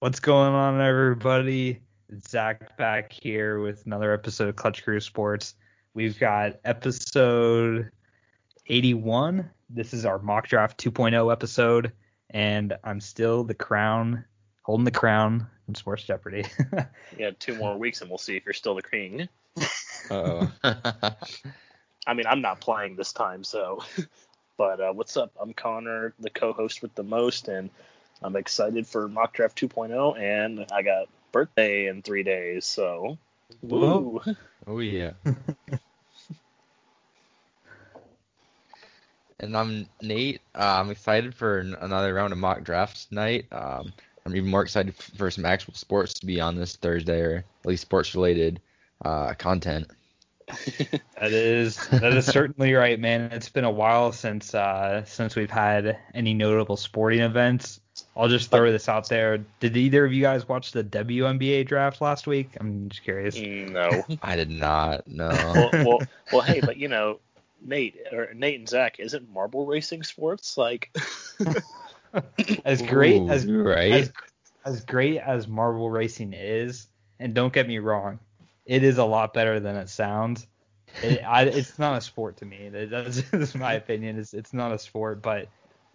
What's going on, everybody? It's Zach back here with another episode of Clutch Crew Sports. We've got episode 81. This is our mock draft 2.0 episode, and I'm still the crown, holding the crown in Sports Jeopardy. Yeah, two more weeks and we'll see if you're still the king. Oh. I mean, I'm not playing this time, so. But uh, what's up? I'm Connor, the co-host with the most, and I'm excited for Mock Draft 2.0, and I got birthday in three days, so. Woo! oh yeah. and I'm Nate. Uh, I'm excited for an- another round of mock drafts tonight. Um, I'm even more excited for some actual sports to be on this Thursday, or at least sports related uh, content. That is that is certainly right, man. It's been a while since uh since we've had any notable sporting events. I'll just throw this out there. Did either of you guys watch the WNBA draft last week? I'm just curious. no. I did not. No. well, well, well, hey, but you know, Nate or Nate and Zach, isn't marble racing sports like? As great Ooh, as right. as, as great as marble racing is, and don't get me wrong, it is a lot better than it sounds. It, I, it's not a sport to me. That- That's my opinion. It's it's not a sport, but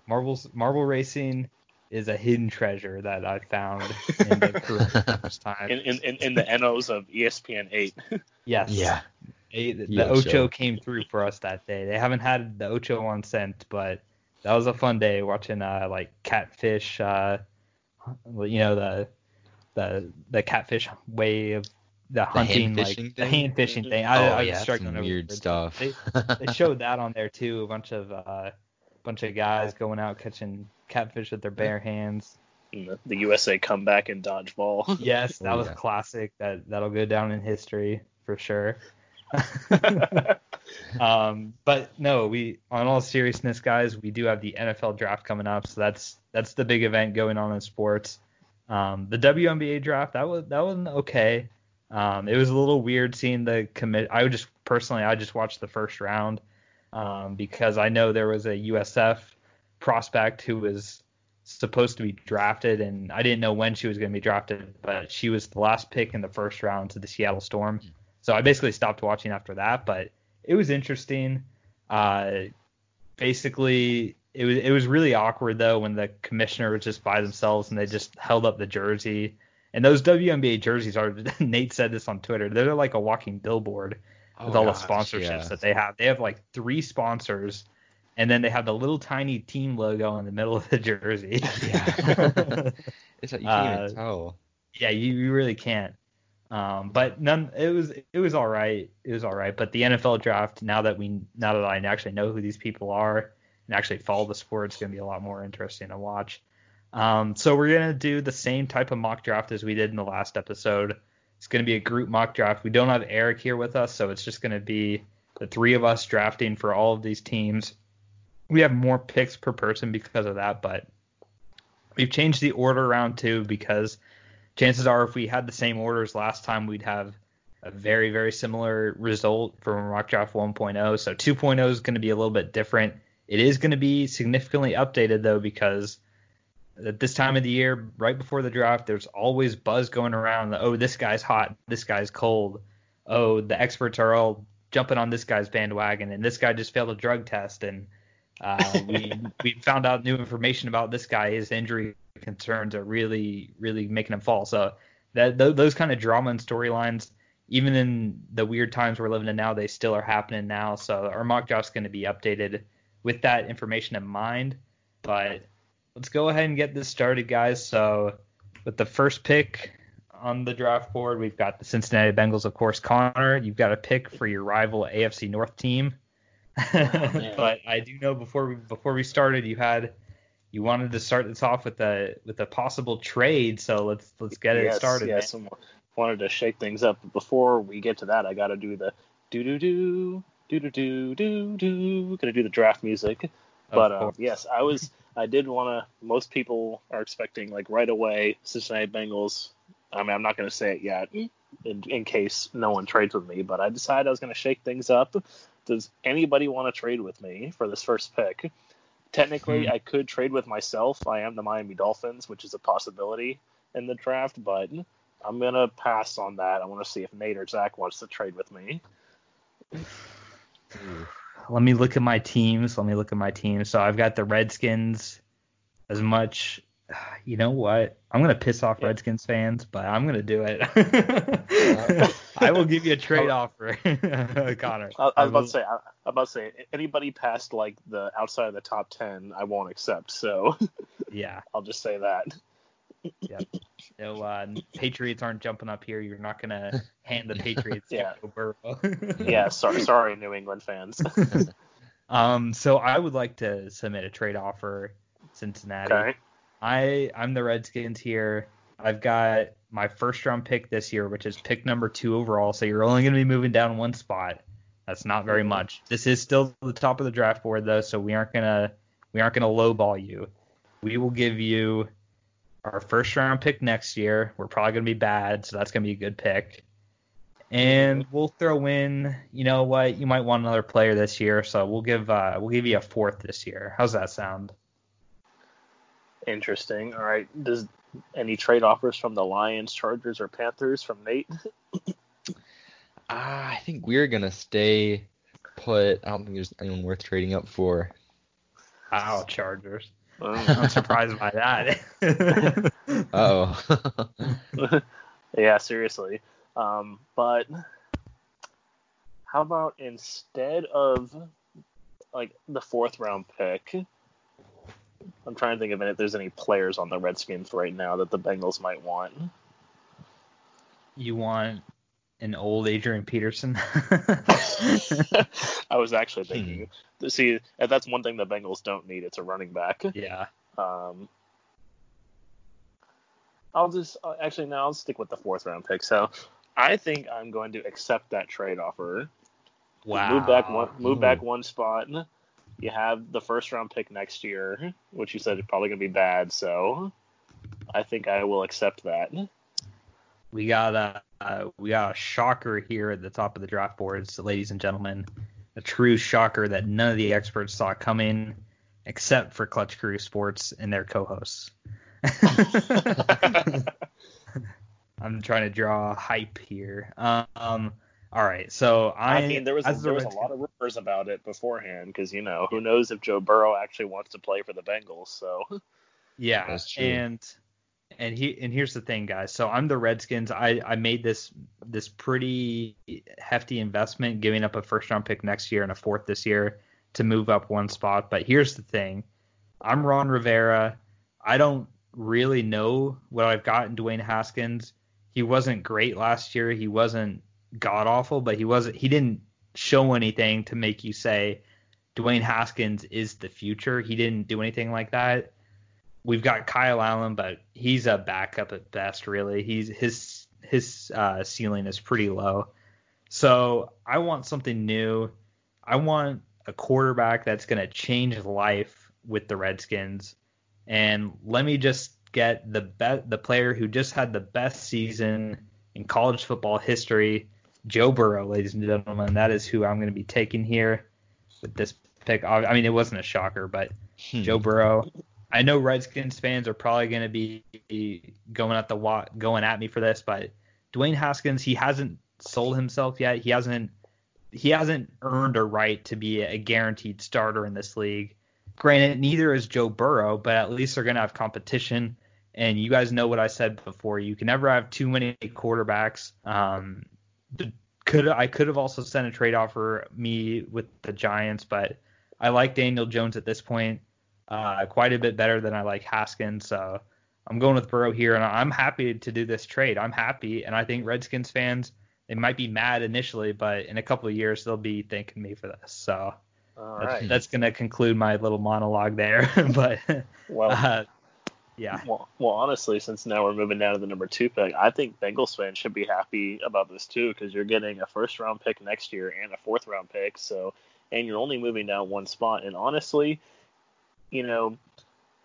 marbles marble racing is a hidden treasure that I found in the first time. in, in, in, in the NOs of ESPN 8. yes. yeah. They, the Yeah, Ocho sure. came through for us that day. They haven't had the Ocho on since, but that was a fun day watching uh like catfish uh you know the the the catfish way of the hunting like hand-fishing the thing? hand fishing thing. I, oh I was yeah, struggling some over weird stuff. They, they showed that on there too. A bunch of uh bunch of guys going out catching catfish with their bare hands. The, the USA comeback in dodgeball. Yes, that Oh, was yeah. classic. That that'll go down in history for sure. um, but no, we on all seriousness, guys, we do have the NFL draft coming up, so that's that's the big event going on in sports. Um, the WNBA draft that was that wasn't okay. Um, it was a little weird seeing the commit. I would just personally, I just watched the first round um, because I know there was a USF prospect who was supposed to be drafted, and I didn't know when she was going to be drafted, but she was the last pick in the first round to the Seattle Storm. So I basically stopped watching after that, but it was interesting. Uh, basically, it was it was really awkward though when the commissioner was just by themselves and they just held up the jersey. And those WNBA jerseys are Nate said this on Twitter. They're like a walking billboard with Oh, all gosh, the sponsorships yeah. that they have. They have like three sponsors, and then they have the little tiny team logo in the middle of the jersey. Yeah. It's like you can't Uh, even tell. yeah, you, you really can't. Um, but none, it was it was all right. It was all right. But the NFL draft, now that we now that I actually know who these people are and actually follow the sport, it's gonna be a lot more interesting to watch. Um, so we're gonna do the same type of mock draft as we did in the last episode. It's gonna be a group mock draft. We don't have Eric here with us, so it's just gonna be the three of us drafting for all of these teams. We have more picks per person because of that, but we've changed the order around too because chances are if we had the same orders last time we'd have a very very similar result from mock draft 1.0 so 2.0 is going to be a little bit different it is going to be significantly updated though because at this time of the year right before the draft there's always buzz going around oh this guy's hot this guy's cold oh the experts are all jumping on this guy's bandwagon and this guy just failed a drug test and uh, we we found out new information about this guy. His injury concerns are really really making him fall. So that th- those kind of drama and storylines, even in the weird times we're living in now, they still are happening now. So our mock draft's going to be updated with that information in mind. But let's go ahead and get this started, guys. So with the first pick on the draft board, we've got the Cincinnati Bengals, of course. Connor, you've got a pick for your rival AFC North team. but I do know before we before we started, you had you wanted to start this off with a with a possible trade. So let's let's get it started. Yes, and wanted to shake things up. But before we get to that, I got to do the do do do do do do do do. Gonna do the draft music. But um, yes, I was. I did want to. Most people are expecting like right away Cincinnati Bengals. I mean, I'm not gonna say it yet, in, in case no one trades with me. But I decided I was gonna shake things up. Does anybody want to trade with me for this first pick? Technically, Hmm. I could trade with myself. I am the Miami Dolphins, which is a possibility. in the draft, but I'm gonna pass on that. I want to see if Nate or Zach wants to trade with me. Let me look at my teams. Let me look at my teams. So I've got the Redskins. As much, you know what? I'm gonna piss off Yeah. Redskins fans, but I'm gonna do it. Uh, I will give you a trade offer, Connor. I, I was about to say, I, I was about to say, anybody past like the outside of the top ten, I won't accept. So Yeah. I'll just say that. No, uh, Patriots aren't jumping up here. You're not gonna hand the Patriots Yeah. Joe Burrow. Yeah, sorry, sorry, New England fans. Um, so I would like to submit a trade offer, Cincinnati. Okay. I I'm the Redskins here. I've got my first round pick this year, which is pick number two overall. So you're only going to be moving down one spot. That's not very much. This is still the top of the draft board though, so we aren't gonna we aren't gonna lowball you. We will give you our first round pick next year. We're probably gonna be bad, so that's gonna be a good pick. And we'll throw in, you know what, you might want another player this year, so we'll give uh, we'll give you a fourth this year. How's that sound? Interesting. All right. Does any trade offers from the Lions, Chargers, or Panthers from Nate? Ah, I think we're gonna stay put. I don't think there's anyone worth trading up for. Wow, Chargers. I'm surprised by that. Oh. yeah, seriously. Um, but how about instead of like the fourth round pick? I'm trying to think of if there's any players on the Redskins right now that the Bengals might want. you want an old Adrian Peterson? I was actually thinking. See, that's one thing the Bengals don't need. It's a running back. yeah. Um, I'll just uh, actually now I'll stick with the fourth round pick. So I think I'm going to accept that trade offer. Wow. Move back one move Ooh. back one spot. You have the first round pick next year, which you said is probably going to be bad. So I think I will accept that. We got a uh, we got a shocker here at the top of the draft boards, ladies and gentlemen. A true shocker that none of the experts saw coming, except for Clutch Crew Sports and their co-hosts. I'm trying to draw hype here. Um, all right, so I, I mean, there was a, there was a lot of rumors about it beforehand because you know who knows if Joe Burrow actually wants to play for the Bengals. So Yeah, That's true. and and he and here's the thing, guys. So I'm the Redskins. I I made this this pretty hefty investment, giving up a first round pick next year and a fourth this year to move up one spot. But here's the thing, I'm Ron Rivera. I don't really know what I've got in Dwayne Haskins. He wasn't great last year. He wasn't god awful, but he wasn't. He didn't show anything to make you say Dwayne Haskins is the future. He didn't do anything like that. We've got Kyle Allen, but he's a backup at best. Really, he's his his uh, ceiling is pretty low. So I want something new. I want a quarterback that's going to change life with the Redskins. And let me just get the be- the player who just had the best season in college football history, Joe Burrow, ladies and gentlemen. That is who I'm going to be taking here with this pick. I mean, it wasn't a shocker, but Hmm. Joe Burrow. I know Redskins fans are probably going to be going at the going at me for this, but Dwayne Haskins, he hasn't sold himself yet. He hasn't he hasn't earned a right to be a guaranteed starter in this league. Granted, neither is Joe Burrow, but at least they're going to have competition. And you guys know what I said before. You can never have too many quarterbacks. Um, could I could have also sent a trade offer me with the Giants, but I like Daniel Jones at this point uh, quite a bit better than I like Haskins. So I'm going with Burrow here, and I'm happy to do this trade. I'm happy, and I think Redskins fans they might be mad initially, but in a couple of years they'll be thanking me for this. So that's, right. that's going to conclude my little monologue there. but Well, uh, yeah, Well, well, honestly, since now we're moving down to the number two pick, I think Bengals fans should be happy about this too because you're getting a first round pick next year and a fourth round pick. So, and you're only moving down one spot. And honestly, you know,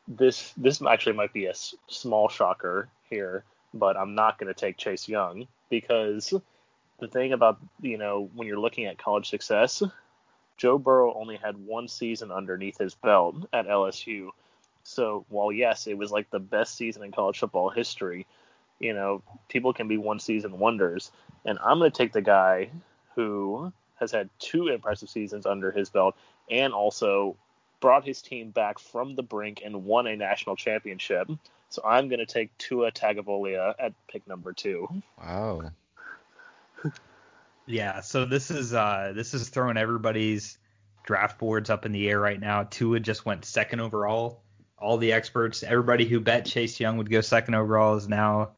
this this actually might be a s- small shocker here, but I'm not going to take Chase Young because the thing about you know when you're looking at college success, Joe Burrow only had one season underneath his belt at LSU. So while yes, it was like the best season in college football history, you know, people can be one season wonders. And I'm going to take the guy who has had two impressive seasons under his belt and also brought his team back from the brink and won a national championship. So I'm going to take Tua Tagovailoa at pick number two. Wow. Yeah, so this is uh this is throwing everybody's draft boards up in the air right now. Tua just went second overall. All the experts, everybody who bet Chase Young would go second overall is now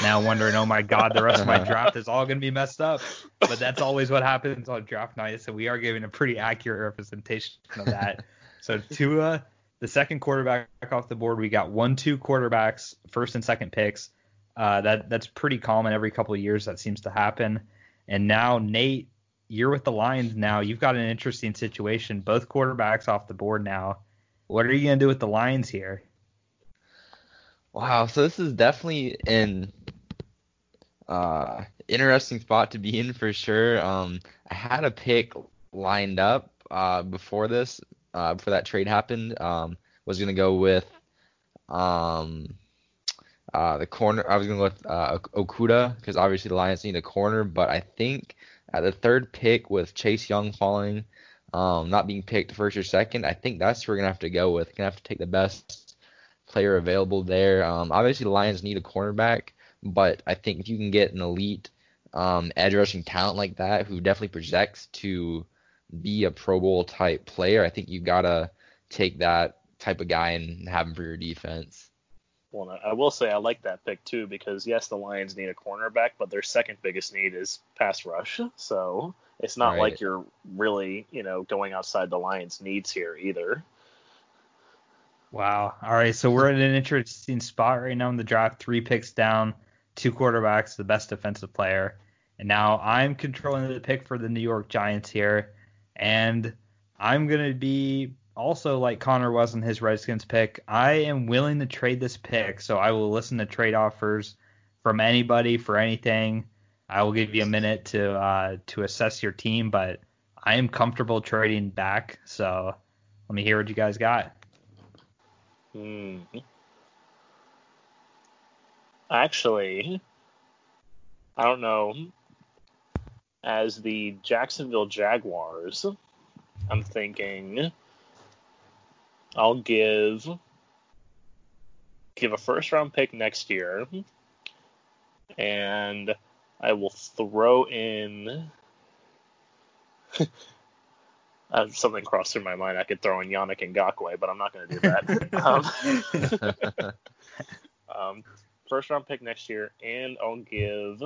now wondering, oh my God, the rest of my draft is all going to be messed up. But that's always what happens on draft night. So we are giving a pretty accurate representation of that. so Tua, the second quarterback off the board, we got one, two quarterbacks, first and second picks. Uh, that that's pretty common every couple of years. That seems to happen. And now Nate, you're with the Lions now. You've got an interesting situation. Both quarterbacks off the board now. What are you gonna do with the Lions here? Wow, so this is definitely an uh, interesting spot to be in for sure. Um, I had a pick lined up uh, before this, uh, before that trade happened. Um, was gonna go with um, uh, the corner. I was gonna go with uh, Okudah because obviously the Lions need a corner, but I think at the third pick with Chase Young falling, um, not being picked first or second, I think that's who we're gonna have to go with. Gonna have to take the best player available there. Um, obviously, the Lions need a cornerback, but I think if you can get an elite um, edge rushing talent like that, who definitely projects to be a Pro Bowl type player, I think you gotta take that type of guy and have him for your defense. Well, I will say I like that pick too because yes, the Lions need a cornerback, but their second biggest need is pass rush. So it's not right. like you're really, you know, going outside the Lions' needs here either. Wow. All right. So we're in an interesting spot right now in the draft. Three picks down, two quarterbacks, the best defensive player. And now I'm controlling the pick for the New York Giants here. And I'm going to be also like Connor was in his Redskins pick. I am willing to trade this pick. So I will listen to trade offers from anybody for anything. I will give you a minute to uh, to assess your team, but I am comfortable trading back. So let me hear what you guys got. Hmm. Actually, I don't know. As the Jacksonville Jaguars, I'm thinking I'll give give a first round pick next year, and I will throw in uh, something crossed through my mind. I could throw in Yannick Ngakoue, but I'm not going to do that. um, um, first round pick next year, and I'll give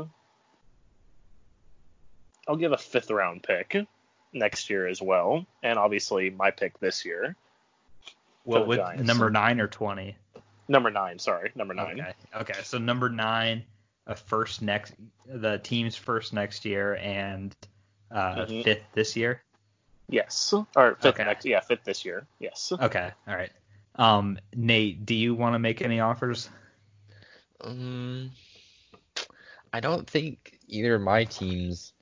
I'll give a fifth round pick next year as well, and obviously my pick this year. Well, with Giants. number nine or twenty? Number nine, sorry, number nine. Okay, okay, so number nine, a first next, the team's first next year, and uh, mm-hmm. fifth this year. Yes. Or fifth okay. next yeah, fifth this year. Yes. Okay. All right. Um, Nate, do you want to make any offers? Um I don't think either of my teams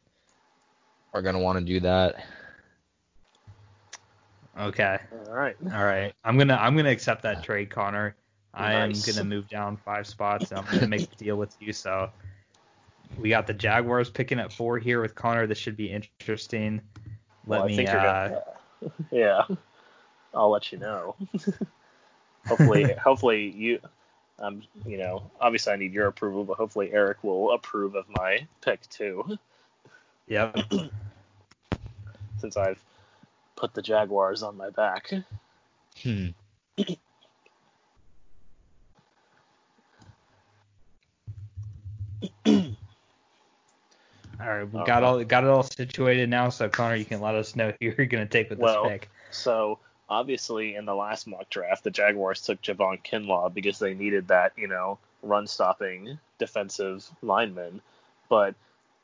are gonna want to do that. Okay. All right. All right. I'm gonna I'm gonna accept that trade, Connor. I am gonna move down five spots and I'm gonna make a deal with you. So we got the Jaguars picking at four here with Connor. This should be interesting. Let well, me. Uh, gonna, yeah, I'll let you know. hopefully, hopefully you. Um, you know, obviously I need your approval, but hopefully Eric will approve of my pick too. Yep. Since I've put the Jaguars on my back. Hmm. All right, we got all got it all situated now. So Connor, you can let us know who you're going to take with well, this pick. So obviously, in the last mock draft, the Jaguars took Javon Kinlaw because they needed that, you know, run-stopping defensive lineman. But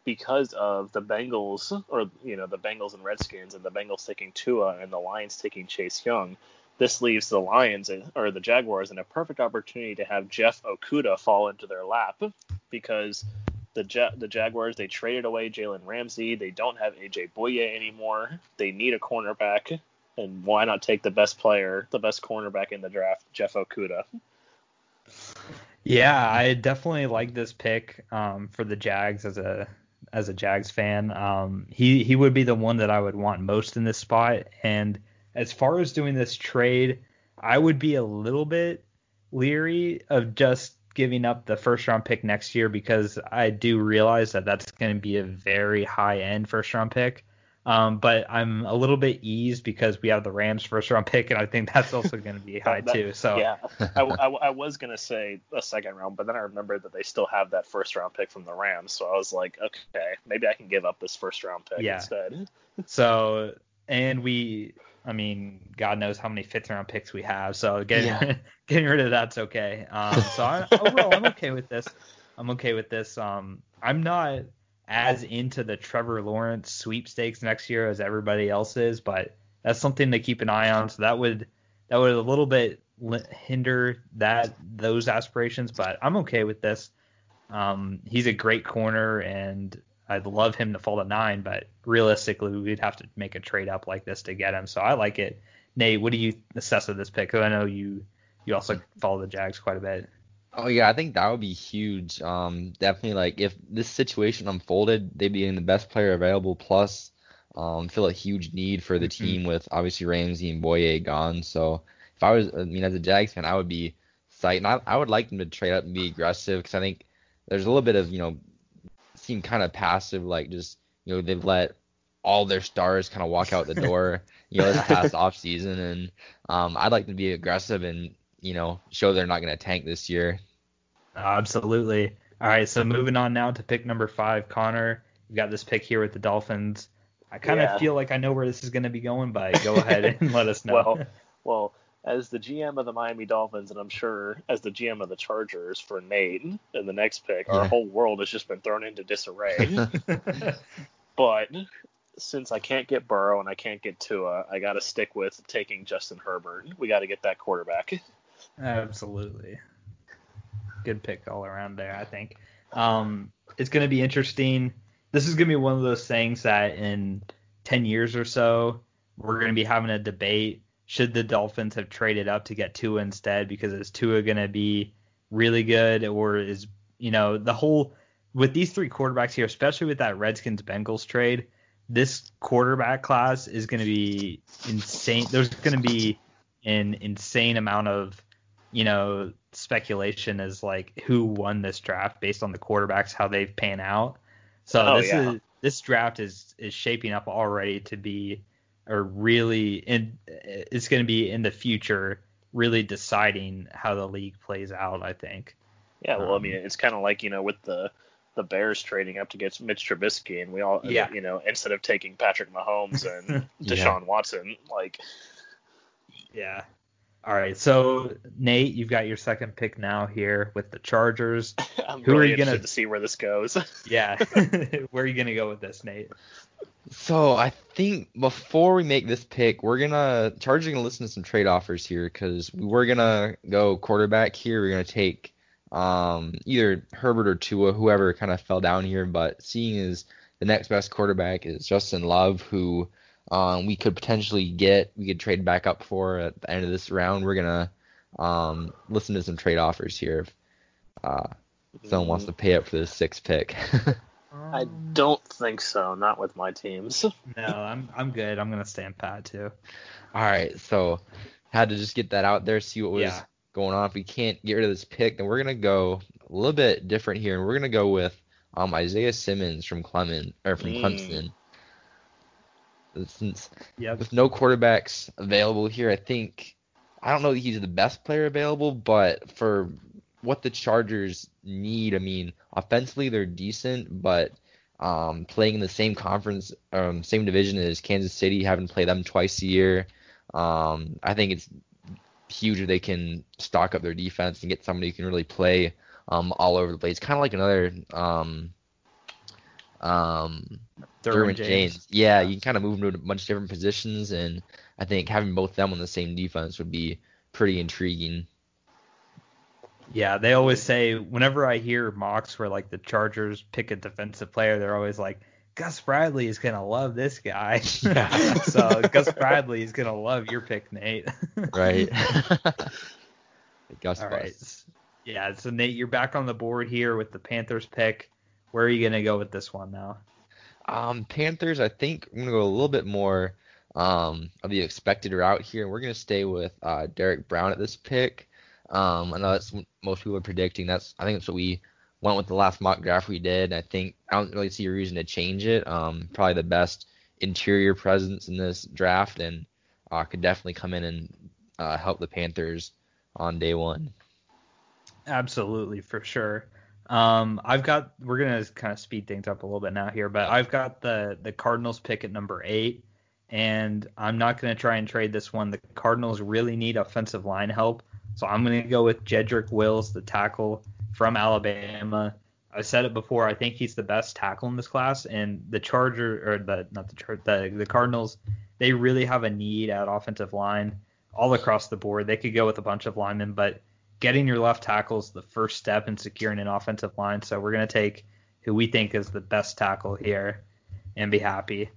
because of the Bengals, or you know, the Bengals and Redskins, and the Bengals taking Tua and the Lions taking Chase Young, this leaves the Lions or the Jaguars in a perfect opportunity to have Jeff Okudah fall into their lap because the ja- the Jaguars they traded away Jalen Ramsey. They don't have AJ Bouye anymore. They need a cornerback, and why not take the best player, the best cornerback in the draft, Jeff Okudah? Yeah, I definitely like this pick um, for the Jags as a as a Jags fan. Um, he he would be the one that I would want most in this spot. And as far as doing this trade, I would be a little bit leery of just giving up the first round pick next year because I do realize that that's going to be a very high end first round pick. Um, but I'm a little bit eased because we have the Rams first round pick, and I think that's also going to be high That- too. So yeah, I, I, I was gonna say a second round, but then I remembered that they still have that first round pick from the Rams, so I was like, okay, maybe I can give up this first round pick Yeah. instead. So, and we, I mean, God knows how many fifth round picks we have. So getting Yeah. getting rid of that's okay. Um, so I, overall, I'm okay with this. I'm okay with this. Um, I'm not as into the Trevor Lawrence sweepstakes next year as everybody else is, but that's something to keep an eye on. So that would that would a little bit hinder that those aspirations, but I'm okay with this. Um, he's a great corner, and I'd love him to fall to nine, but realistically, we'd have to make a trade up like this to get him. So I like it. Nate, what do you assess of this pick? I know you you also follow the Jags quite a bit. Oh yeah, I think that would be huge. Um, definitely like if this situation unfolded, they'd be in the best player available. Plus, um, feel a huge need for the Mhm. team with obviously Ramsey and Bouye gone. So if I was, I mean, as a Jags fan, I would be psyched. And I, I would like them to trade up and be aggressive because I think there's a little bit of you know seem kind of passive, like just you know they've let all their stars kind of walk out the door, you know, this past off season, and um, I'd like them to be aggressive and you know show they're not going to tank this year. Absolutely. All right, so moving on now to pick number five, Connor. You got this pick here with the Dolphins. I kind of Yeah. feel like I know where this is going to be going, but go ahead and let us know. Well, well, as the GM of the Miami Dolphins, and I'm sure as the GM of the Chargers for Nate in the next pick, our uh-huh. whole world has just been thrown into disarray. but since I can't get Burrow and I can't get Tua, I got to stick with taking Justin Herbert. We got to get that quarterback. Absolutely. Good pick all around there, I think. Um, it's going to be interesting. This is going to be one of those things that in 10 years or so, we're going to be having a debate. Should the Dolphins have traded up to get Tua instead? Because is Tua going to be really good? Or is, you know, the whole, with these three quarterbacks here, especially with that Redskins Bengals trade, this quarterback class is going to be insane. There's going to be an insane amount of you know, speculation is like who won this draft based on the quarterbacks, how they've pan out. So Oh, this yeah. is this draft is is shaping up already to be a really in it's going to be in the future really deciding how the league plays out. I think. Yeah, well, I Um, mean, it's kind of like you know with the the Bears trading up to get Mitch Trubisky, and we all, Yeah. you know, instead of taking Patrick Mahomes and Yeah. Deshaun Watson, like, Yeah. All right. So Nate, you've got your second pick now here with the Chargers. I'm Who are really you gonna- interested to see where this goes. Yeah. Where are you gonna go with this, Nate? So I think before we make this pick, we're gonna Chargers are gonna listen to some trade offers here because we're gonna go quarterback here. We're gonna take um, either Herbert or Tua, whoever kind of fell down here. But seeing as the next best quarterback is Justin Love, who um, we could potentially get, we could trade back up for at the end of this round. We're gonna um, listen to some trade offers here if uh, someone wants to pay up for this sixth pick. I don't think so. Not with my teams. No, I'm I'm good. I'm gonna stand pat too. All right, so had to just get that out there, see what was Yeah. going on. If we can't get rid of this pick, then we're gonna go a little bit different here, and we're gonna go with um Isaiah Simmons from Clement or from Mm. Clemson. Since Yep. with no quarterbacks available here, I think I don't know that he's the best player available, but for what the Chargers need, I mean, offensively they're decent, but um, playing in the same conference, um, same division as Kansas City, having to play them twice a year, um, I think it's huge if they can stock up their defense and get somebody who can really play um, all over the place, kind of like another um, um, Derwin James. Yeah, you can kind of move him to a bunch of different positions, and I think having both them on the same defense would be pretty intriguing. Yeah, they always say whenever I hear mocks where like the Chargers pick a defensive player, they're always like, Gus Bradley is gonna love this guy. Yeah. so Gus Bradley is gonna love your pick, Nate. Right. Gus All right. Yeah, so Nate, you're back on the board here with the Panthers pick. Where are you gonna go with this one now? Um, Panthers, I think I'm gonna go a little bit more um of the expected route here. We're gonna stay with uh, Derrick Brown at this pick. Um, I know that's most people are predicting. That's I think that's what we went with the last mock draft we did. I think I don't really see a reason to change it. Um, probably the best interior presence in this draft, and uh, could definitely come in and uh, help the Panthers on day one. Absolutely, for sure. Um, I've got we're gonna kind of speed things up a little bit now here, but I've got the the Cardinals pick at number eight, and I'm not gonna try and trade this one. The Cardinals really need offensive line help, so I'm gonna go with Jedrick Wills, the tackle from Alabama. I said it before. I think he's the best tackle in this class, and the Charger or the not the Char- the the Cardinals, they really have a need at offensive line all across the board. They could go with a bunch of linemen, but getting your left tackle is the first step in securing an offensive line. So we're gonna take who we think is the best tackle here and be happy.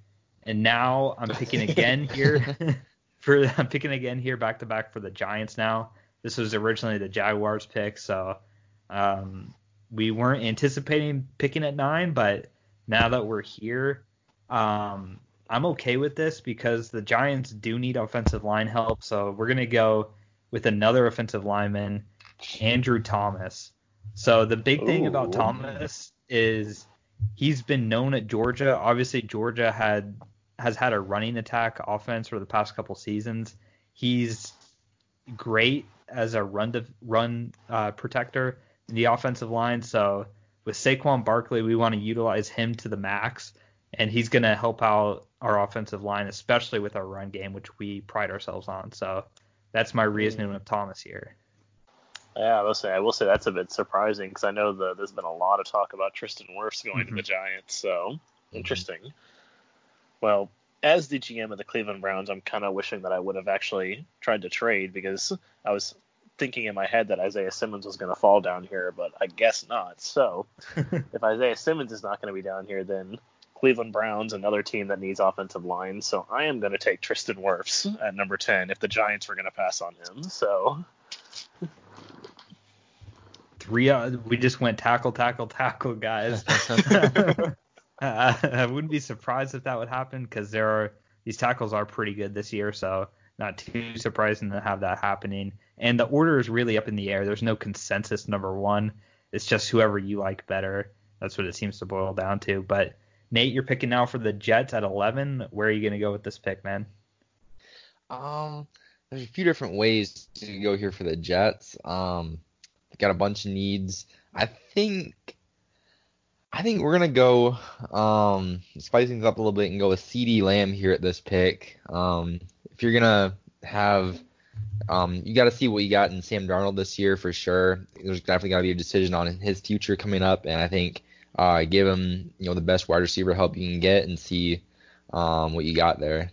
And now I'm picking again here for I'm picking again here back to back for the Giants now. This was originally the Jaguars pick, so um, we weren't anticipating picking at nine, but now that we're here, um, I'm okay with this because the Giants do need offensive line help. So we're gonna go with another offensive lineman, Andrew Thomas. So the big thing Ooh. about Thomas is he's been known at Georgia. Obviously, Georgia had has had a running attack offense for the past couple seasons. He's great as a run to run uh, protector in the offensive line. So with Saquon Barkley, we want to utilize him to the max, and he's going to help out our offensive line, especially with our run game, which we pride ourselves on. So that's my reasoning with Thomas here. Yeah, I will say I will say that's a bit surprising because I know the, there's been a lot of talk about Tristan Wirfs going to the mm-hmm. Giants. So mm-hmm. interesting. Well, as the GM of the Cleveland Browns, I'm kind of wishing that I would have actually tried to trade because I was thinking in my head that Isaiah Simmons was going to fall down here, but I guess not. So if Isaiah Simmons is not going to be down here, then Cleveland Browns, another team that needs offensive line. So I am going to take Tristan Wirfs at number 10 if the Giants were going to pass on him. So Three, we just went tackle, tackle, tackle, guys. uh, I wouldn't be surprised if that would happen because there are these tackles are pretty good this year, so not too surprising to have that happening. And the order is really up in the air. There's no consensus number one. It's just whoever you like better. That's what it seems to boil down to. But Nate, you're picking now for the Jets at 11. Where are you going to go with this pick, man? Um, there's a few different ways to go here for the Jets. Um, they got a bunch of needs. I think, I think we're gonna go um spice things up a little bit and go with CeeDee Lamb here at this pick. Um, if you're gonna have, um, you got to see what you got in Sam Darnold this year for sure. There's definitely got to be a decision on his future coming up, and I think uh, give him you know the best wide receiver help you can get and see um what you got there.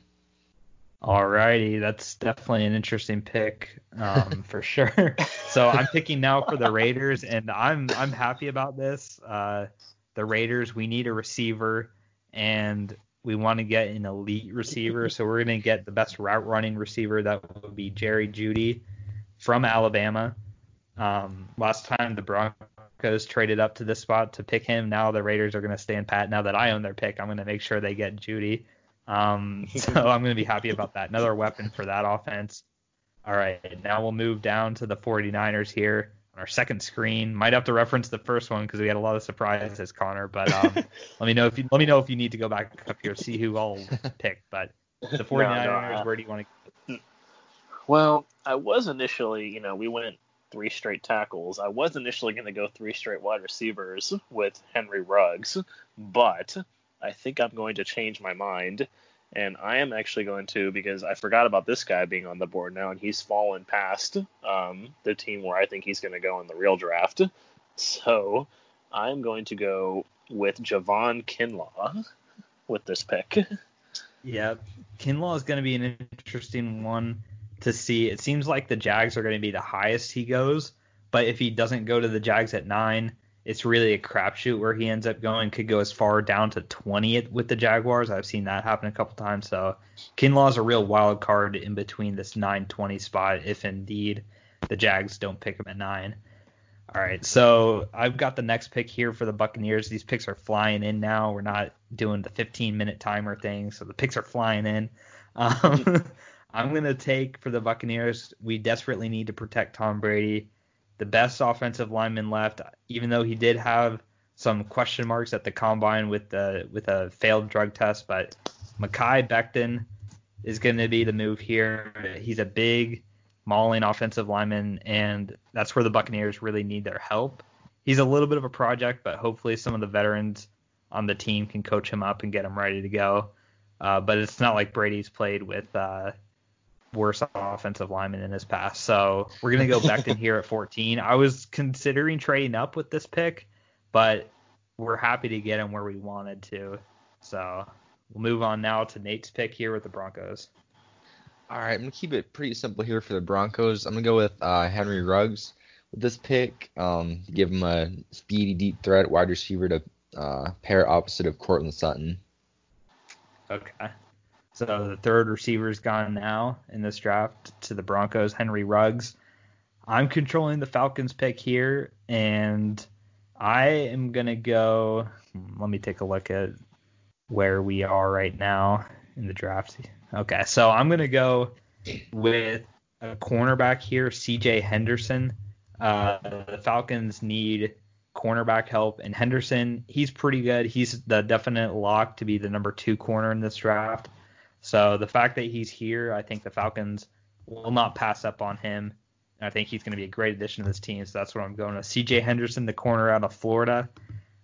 Alrighty, that's definitely an interesting pick, um, for sure. So I'm picking now for the Raiders, and I'm I'm happy about this. Uh, the Raiders, we need a receiver, and we want to get an elite receiver. So we're gonna get the best route running receiver. That would be Jerry Jeudy from Alabama. Um, last time the Broncos traded up to this spot to pick him. Now the Raiders are gonna stand pat. Now that I own their pick, I'm gonna make sure they get Jeudy. Um, so I'm going to be happy about that. Another weapon for that offense. All right, now we'll move down to the 49ers here on our second screen. Might have to reference the first one because we had a lot of surprises, Connor. But um, let me know if you let me know if you need to go back up here see who I'll pick. But the 49ers, I- where do you want to? Well, I was initially, you know, we went three straight tackles. I was initially going to go three straight wide receivers with Henry Ruggs, but I think I'm going to change my mind. And I am actually going to, because I forgot about this guy being on the board now, and he's fallen past um, the team where I think he's going to go in the real draft. So I'm going to go with Javon Kinlaw with this pick. Yeah, Kinlaw is going to be an interesting one to see. It seems like the Jags are going to be the highest he goes, but if he doesn't go to the Jags at nine, it's really a crapshoot where he ends up going. Could go as far down to 20th with the Jaguars. I've seen that happen a couple times. So Kinlaw is a real wild card in between this 9-20 spot if indeed the Jags don't pick him at nine. All right, so I've got the next pick here for the Buccaneers. These picks are flying in now. We're not doing the 15 minute timer thing, so the picks are flying in. Um, I'm gonna take for the Buccaneers. We desperately need to protect Tom Brady, the best offensive lineman left. Even though he did have some question marks at the combine with the with a failed drug test, but Mekhi Becton is going to be the move here. He's a big mauling offensive lineman, and that's where the Buccaneers really need their help. He's a little bit of a project, but hopefully some of the veterans on the team can coach him up and get him ready to go. Uh, but it's not like Brady's played with uh, worse offensive lineman in his past. So we're gonna go Becton here at 14. I was considering trading up with this pick, but we're happy to get him where we wanted to. So we'll move on now to Nate's pick here with the Broncos. All right, I'm gonna keep it pretty simple here for the Broncos. I'm gonna go with uh, Henry Ruggs with this pick. Um, give him a speedy, deep threat wide receiver to uh, pair opposite of Courtland Sutton. Okay. So the third receiver's gone now in this draft to the Broncos, Henry Ruggs. I'm controlling the Falcons pick here, and I am gonna go. Let me take a look at where we are right now in the draft. Okay, so I'm gonna go with a cornerback here, C.J. Henderson. Uh, the Falcons need cornerback help, and Henderson, he's pretty good. He's the definite lock to be the number two corner in this draft. So the fact that he's here, I think the Falcons will not pass up on him. And I think he's going to be a great addition to this team. So that's what I'm going to. C.J. Henderson, the corner out of Florida.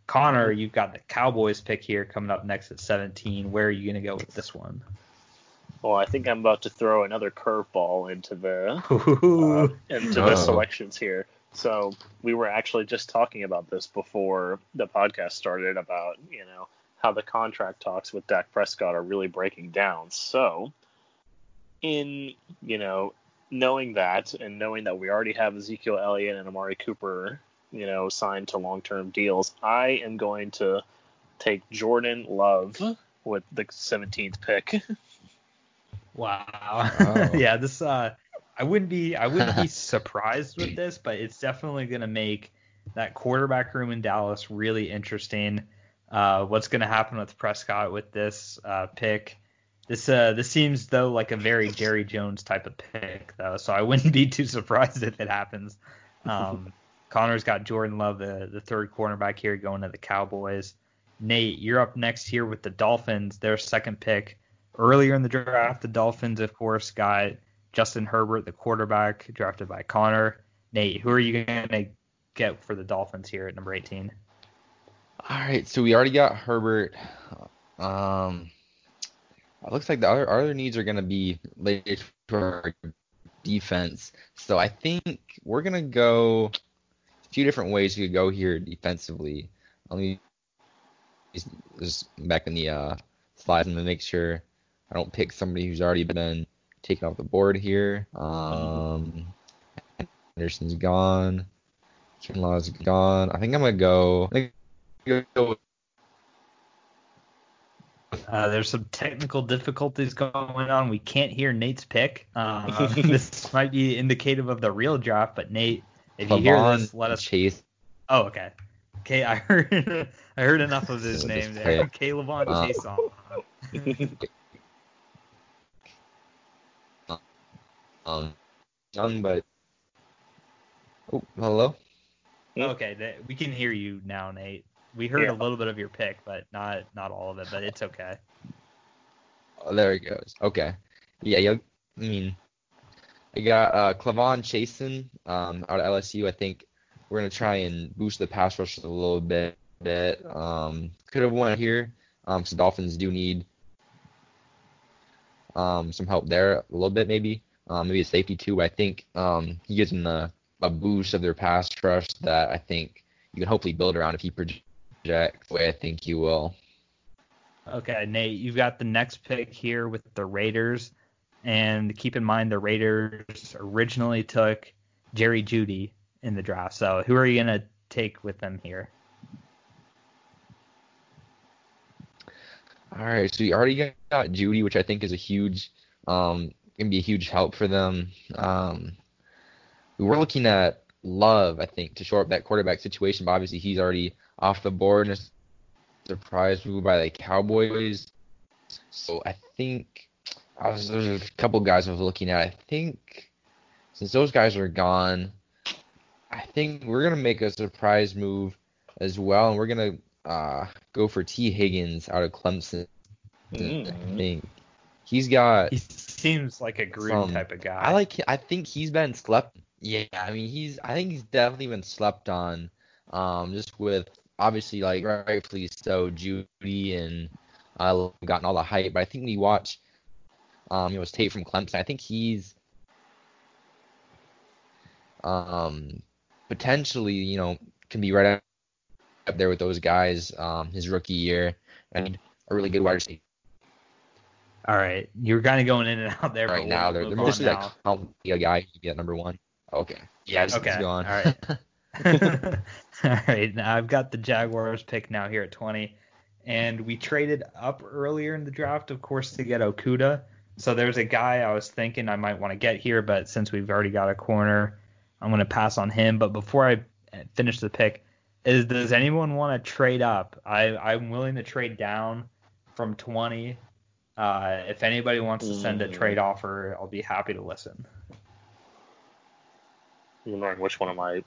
Connor, you've got the Cowboys pick here coming up next at 17. Where are you going to go with this one? Well, I think I'm about to throw another curveball into the uh, into the Oh. selections here. So we were actually just talking about this before the podcast started about you know how the contract talks with Dak Prescott are really breaking down. So in you know knowing that and knowing that we already have Ezekiel Elliott and Amari Cooper you know signed to long term deals, I am going to take Jordan Love with the 17th pick. Wow. Oh. yeah, this uh I wouldn't be I wouldn't be surprised with this, but it's definitely going to make that quarterback room in Dallas really interesting. Uh, what's going to happen with Prescott with this uh, pick? This uh, this seems though like a very Jerry Jones type of pick though, so I wouldn't be too surprised if it happens. Um, Connor's got Jordan Love, the the third cornerback here, going to the Cowboys. Nate, you're up next here with the Dolphins, their second pick. Earlier in the draft, the Dolphins, of course, got Justin Herbert, the quarterback, drafted by Connor. Nate, who are you going to get for the Dolphins here at number 18? All right, so we already got Herbert. Um, it looks like the other other needs are gonna be related to our defense. So I think we're gonna go a few different ways we could go here defensively. Let me just- back in the uh, slides and make sure I don't pick somebody who's already been taken off the board here. Um, Anderson's gone. Kinlaw's gone. I think I'm gonna go. I think go Uh, there's some technical difficulties going on. We can't hear Nate's pick. Uh, this might be indicative of the real draft, but Nate, if you hear Levon this, let us. Chase. Oh, okay. Okay, I heard I heard enough of his name there. Caleb on Uh, Chase Um, young but. Oh, hello. Okay, th- we can hear you now, Nate. We heard Yeah. a little bit of your pick, but not not all of it. But it's okay. Oh, there he goes. Okay. Yeah, you I mean, I got uh, K'Lavon Chaisson um, out of LSU. I think we're gonna try and boost the pass rush a little bit. Bit. Um, could have won here. Um, so Dolphins do need um some help there a little bit maybe. Um, maybe a safety too. I think um he gives them the, a boost of their pass rush that I think you can hopefully build around if he projects the way I think he will. Okay, Nate, you've got the next pick here with the Raiders, and keep in mind the Raiders originally took Jerry Jeudy in the draft. So who are you gonna take with them here? All right, so we already got Jeudy, which I think is a huge, um, gonna be a huge help for them. Um, we were looking at Love, I think, to shore up that quarterback situation. But obviously, he's already off the board. And a surprise move by the Cowboys. So I think I was there's a couple guys I was looking at. I think since those guys are gone, I think we're gonna make a surprise move as well, and we're gonna uh, go for Tee Higgins out of Clemson. Mm. I think he's got. He seems like a green type of guy. I like. I think he's been slept. Yeah, I mean he's. I think he's definitely been slept on. Um, just with obviously like rightfully so, Jeudy and uh, gotten all the hype. But I think when you watch, um, it was Tate from Clemson, I think he's, um, potentially you know can be right up there with those guys. Um, his rookie year and a really good wide receiver All right, you're kind of going in and out there. right now. They're, they're mostly like I'll be a guy who be at number one. Okay. Yeah, just, Okay, just go on. all right. All right, now I've got the Jaguars pick now here at 20, and we traded up earlier in the draft, of course, to get Okudah. So there's a guy I was thinking I might want to get here, but since we've already got a corner, I'm going to pass on him. But before I finish the pick, is does anyone want to trade up? I I'm willing to trade down from 20. Uh, if anybody wants to send a Mm. trade offer, I'll be happy to listen. I'm wondering which one of my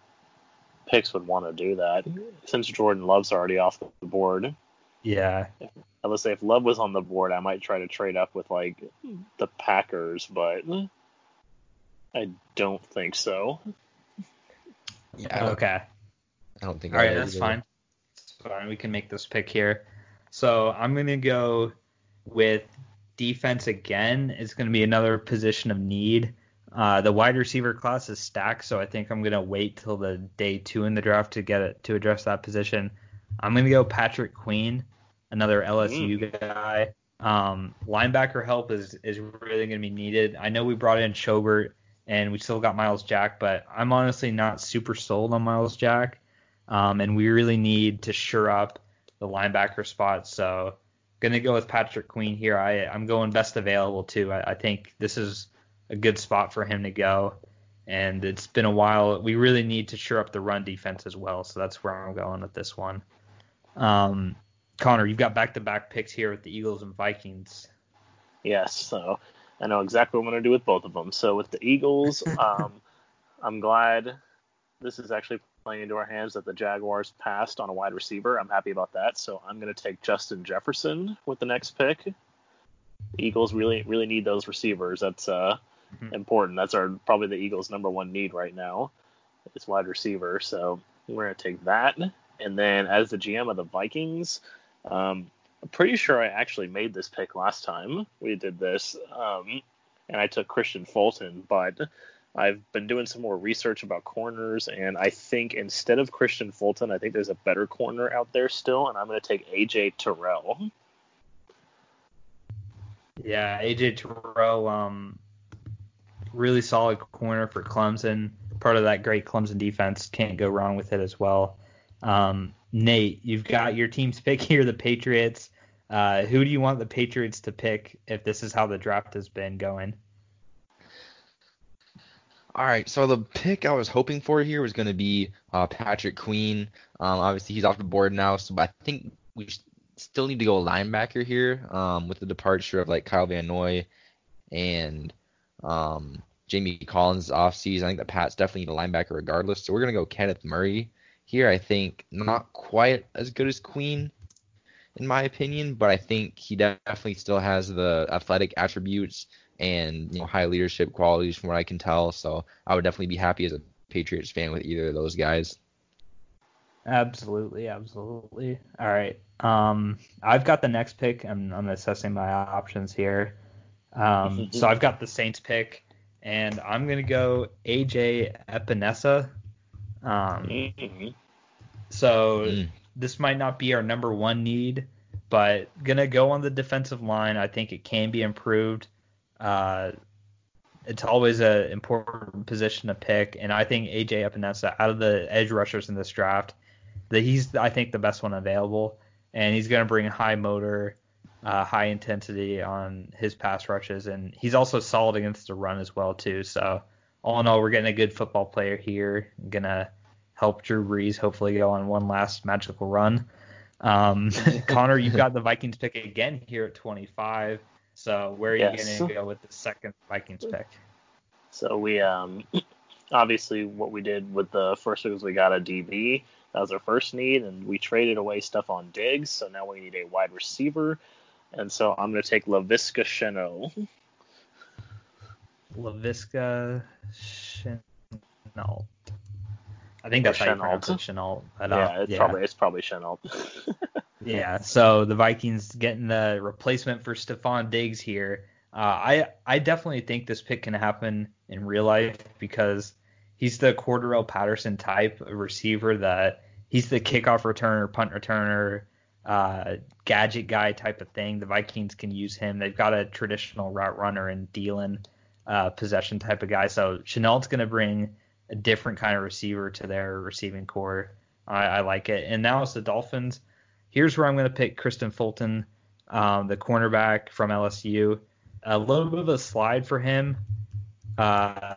picks would want to do that. Since Jordan Love's already off the board, Yeah, I would say if Love was on the board, I might try to trade up with like the Packers, but I don't think so. Yeah, okay. I don't think. All I right, would that's either. fine. That's fine. We can make this pick here. So I'm gonna go with defense again. It's gonna be another position of need. Uh, the wide receiver class is stacked, so I think I'm gonna wait till the day two in the draft to get it to address that position. I'm gonna go Patrick Queen, another LSU guy. Um, linebacker help is is really gonna be needed. I know we brought in Schobert and we still got Myles Jack, but I'm honestly not super sold on Myles Jack. Um, and we really need to shore up the linebacker spot. So gonna go with Patrick Queen here. I I'm going best available too. I, I think this is a good spot for him to go. And it's been a while. We really need to shore up the run defense as well. So that's where I'm going with this one. Um, Connor, you've got back-to-back picks here with the Eagles and Vikings. Yes, so I know exactly what I'm going to do with both of them. So with the Eagles, um, I'm glad this is actually playing into our hands that the Jaguars passed on a wide receiver. I'm happy about that. So I'm going to take Justin Jefferson with the next pick. The Eagles really really need those receivers. That's uh, Mhm. important. That's our probably the Eagles' number one need right now. Is wide receiver. So we're going to take that. And then as the GM of the Vikings, um, I'm pretty sure I actually made this pick last time we did this, um, and I took Kristian Fulton, but I've been doing some more research about corners, and I think instead of Kristian Fulton, I think there's a better corner out there still, and I'm going to take AJ Terrell. Yeah, AJ Terrell, um, really solid corner for Clemson. Part of that great Clemson defense. Can't go wrong with it as well. Um, Nate, you've got your team's pick here, the Patriots. Uh, who do you want the Patriots to pick if this is how the draft has been going? All right, so the pick I was hoping for here was going to be uh, Patrick Queen. Um, obviously, he's off the board now, so I think we still need to go linebacker here um, with the departure of like Kyle Van Noy and um, Jamie Collins off season. I think the Pats definitely need a linebacker regardless. So we're going to go Kenneth Murray here. I think not quite as good as Queen in my opinion, but I think he definitely still has the athletic attributes and you know high leadership qualities from what I can tell. So I would definitely be happy as a Patriots fan with either of those guys. Absolutely, absolutely. All right. Um, I've got the next pick. I'm, I'm assessing my options here. Um, so I've got the Saints pick, and I'm gonna go AJ Epenesa. Um, Mhm. so Mm. this might not be our number one need, but gonna go on the defensive line. I think it can be improved. Uh, it's always an important position to pick, and I think AJ Epenesa, out of the edge rushers in this draft, that he's I think the best one available, and he's gonna bring high motor, uh, high intensity on his pass rushes, and he's also solid against the run as well too. So all in all, we're getting a good football player here. Gonna help Drew Brees hopefully go on one last magical run. Um, Connor, you've got the Vikings pick again here at 25. So where are you Yes. going to go with the second Vikings pick? So we um obviously what we did with the first pick was we got a DB. That was our first need, and we traded away stuff on Diggs. So now we need a wide receiver, and so I'm going to take Laviska Shenault. Laviska Shenault. I think that's Or how you pronounce Shenault. it, Shenault. But, uh, yeah, it's yeah. probably it's probably Shenault. Yeah, so the Vikings getting the replacement for Stefon Diggs here. Uh, I I definitely think this pick can happen in real life because he's the Cordarrelle Patterson type of receiver that he's the kickoff returner, punt returner, uh, gadget guy type of thing. The Vikings can use him. They've got a traditional route runner and Thielen uh, possession type of guy. So Shenault's going to bring a different kind of receiver to their receiving corps. I, I like it. And now it's the Dolphins here's where I'm going to pick Kristian Fulton, um, the cornerback from LSU. A little bit of a slide for him uh,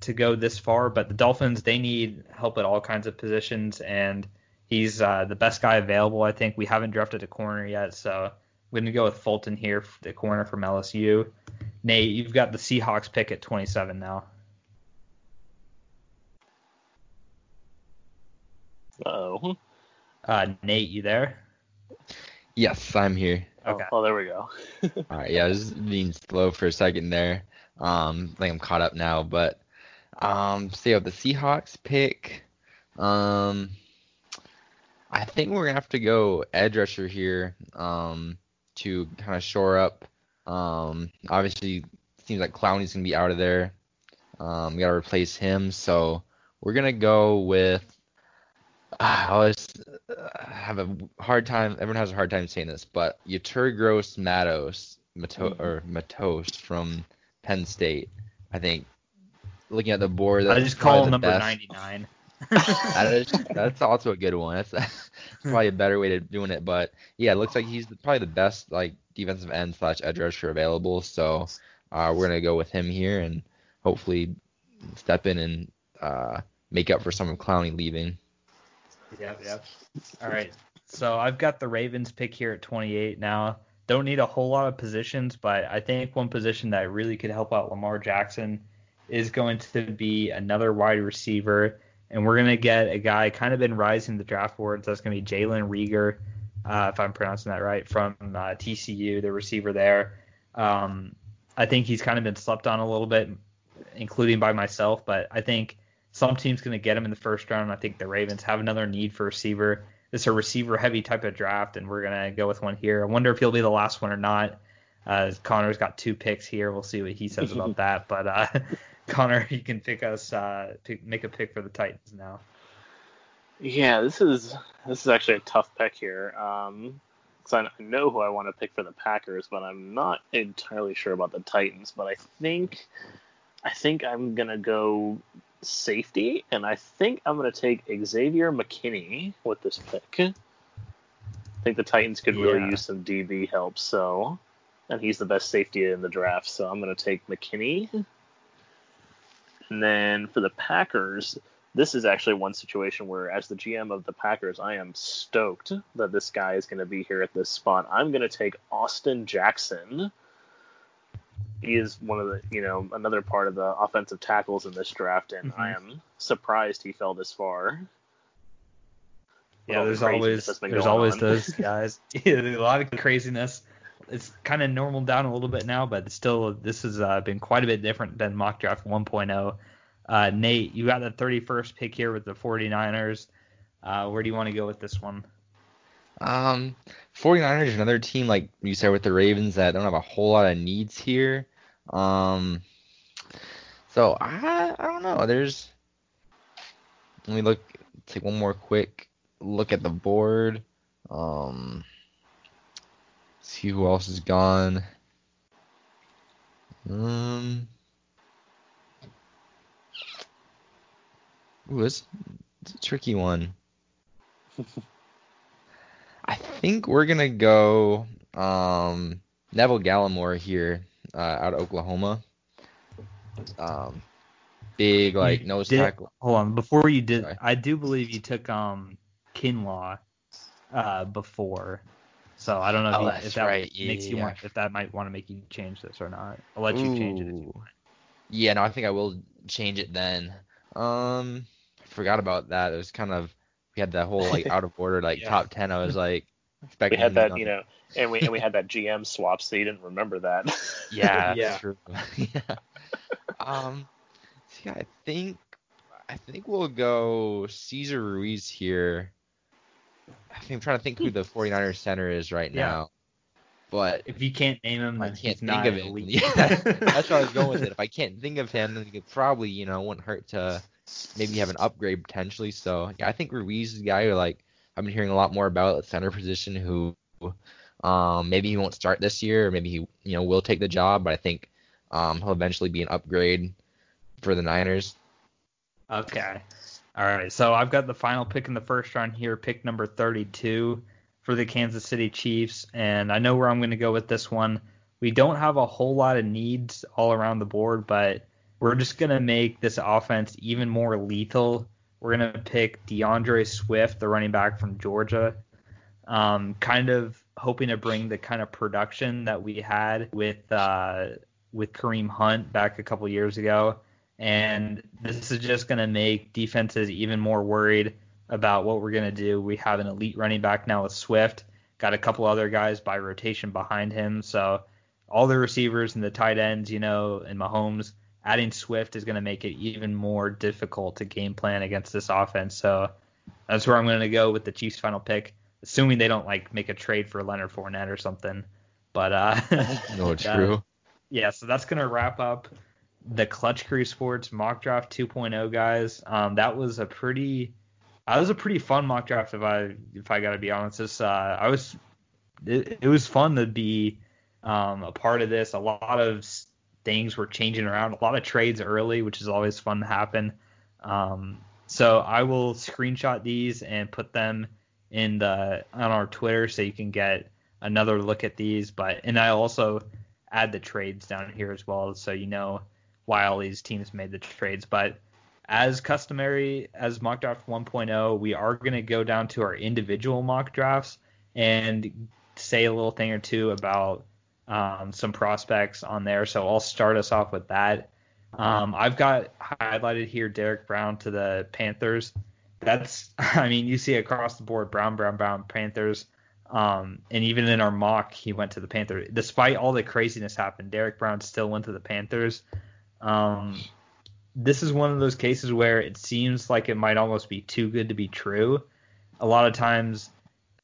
to go this far, but the Dolphins they need help at all kinds of positions, and he's uh, the best guy available. I think we haven't drafted a corner yet, so I'm going to go with Fulton here, the corner from LSU. Nate, you've got the Seahawks pick at 27 now. oh, Uh, Nate, you there? Yes, I'm here. Okay. oh, there we go. All right, yeah, I was being slow for a second there. Um, I think I'm caught up now, but um, so yeah, the Seahawks pick. Um, I think we're gonna have to go edge rusher here. Um, to kind of shore up. Um, obviously, seems like Clowney's gonna be out of there. Um, we gotta replace him, so we're gonna go with. I always uh, have a hard time. Everyone has a hard time saying this, but Yetur Gross-Matos, Mato, or Matos from Penn State. I think looking at the board, I just call him number best. 99. That is, that's also a good one. That's, that's probably a better way to doing it. But yeah, it looks like he's probably the best like defensive end slash edge rusher available. So uh, we're gonna go with him here and hopefully step in and uh, make up for some of Clowney leaving. Yep, yep. All right. So I've got the Ravens pick here at 28 now. Don't need a whole lot of positions, but I think one position that really could help out Lamar Jackson is going to be another wide receiver. And we're going to get a guy kind of been rising the draft boards. That's going to be Jalen Reagor, uh, if I'm pronouncing that right, from uh, TCU, the receiver there. Um, I think he's kind of been slept on a little bit, including by myself, but I think some team's going to get him in the first round. I think the Ravens have another need for receiver. It's a receiver heavy type of draft, and we're going to go with one here. I wonder if he'll be the last one or not. Uh, Connor's got two picks here. We'll see what he says about that. But uh, Connor, you can pick us, uh, pick, make a pick for the Titans now. Yeah, this is this is actually a tough pick here. Um, because I know who I want to pick for the Packers, but I'm not entirely sure about the Titans. But I think I think I'm gonna go safety, and I think I'm gonna take Xavier McKinney with this pick. I think the Titans could really Yeah. use some DB help, so and he's the best safety in the draft, so I'm gonna take McKinney. And then for the Packers, this is actually one situation where, as the GM of the Packers, I am stoked that this guy is going to be here at this spot. I'm going to take Austin Jackson. He is one of the, you know, another part of the offensive tackles in this draft, and Mhm. I am surprised he fell this far. Yeah, there's always there's always on. those guys. yeah, there's a lot of craziness. It's kind of normal down a little bit now, but still, this has uh, been quite a bit different than mock draft 1.0. Uh, Nate, you got the 31st pick here with the 49ers. Uh, where do you want to go with this one? Um, 49ers, another team like you said with the Ravens that don't have a whole lot of needs here. Um, so I I don't know. There's let me look take one more quick look at the board. Um, see who else is gone. Um, ooh, it's, it's a tricky one. I think we're gonna go um, Neville Gallimore here uh, out of Oklahoma. Um, big like You nose did- tackle. Hold on, before you did, Sorry. I do believe you took um Kinlaw uh before, so I don't know if, Oh, you, if that right. makes you Yeah. want if that might want to make you change this or not. I'll let you change it. If you want. Yeah, no, I think I will change it then. Um, forgot about that. It was kind of we had that whole like out of order like Yeah. top ten. I was like expecting. We expecting. had that, you know, and we and we had that GM swap, so you didn't remember that. Yeah, Yeah. that's true. yeah. Um, see, I think I think we'll go Cesar Ruiz here. I think I'm trying to think who the 49ers center is right Yeah. now. But If you can't name him, I can't he's think not of it. Yeah, that's where I was going with it. If I can't think of him, then it probably, you know, wouldn't hurt to maybe have an upgrade potentially. So yeah, I think Ruiz is the guy who like I've been hearing a lot more about at center position who um maybe he won't start this year, or maybe he you know will take the job, but I think um he'll eventually be an upgrade for the Niners. Okay. All right. So I've got the final pick in the first round here, pick number 32 for the Kansas City Chiefs. And I know where I'm going to go with this one. We don't have a whole lot of needs all around the board, but we're just going to make this offense even more lethal. We're going to pick D'Andre Swift, the running back from Georgia. Um, kind of hoping to bring the kind of production that we had with uh, with Kareem Hunt back a couple years ago and this is just going to make defenses even more worried about what we're going to do. We have an elite running back now with Swift, got a couple other guys by rotation behind him, so all the receivers and the tight ends, you know, and Mahomes, adding Swift is going to make it even more difficult to game plan against this offense. So that's where I'm going to go with the Chiefs' final pick, assuming they don't like make a trade for Leonard Fournette or something. But uh, No, uh, true. yeah, so that's gonna wrap up the Clutch Crew Sports mock draft 2.0, guys. Um, that was a pretty, that was a pretty fun mock draft if I if I gotta be honest. This, uh, I was, it, it was fun to be um, a part of this. A lot of things were changing around. A lot of trades early, which is always fun to happen. Um, so I will screenshot these and put them in the on our Twitter so you can get another look at these. But and I also add the trades down here as well, so you know why all these teams made the trades. But as customary as mock draft 1.0, we are going to go down to our individual mock drafts and say a little thing or two about um, some prospects on there. So I'll start us off with that. Um, I've got highlighted here Derrick Brown to the Panthers. That's, I mean, you see across the board Brown, Brown, Brown, Panthers. Um, and even in our mock, he went to the Panthers. Despite all the craziness happened, Derrick Brown still went to the Panthers. Um, this is one of those cases where it seems like it might almost be too good to be true. A lot of times,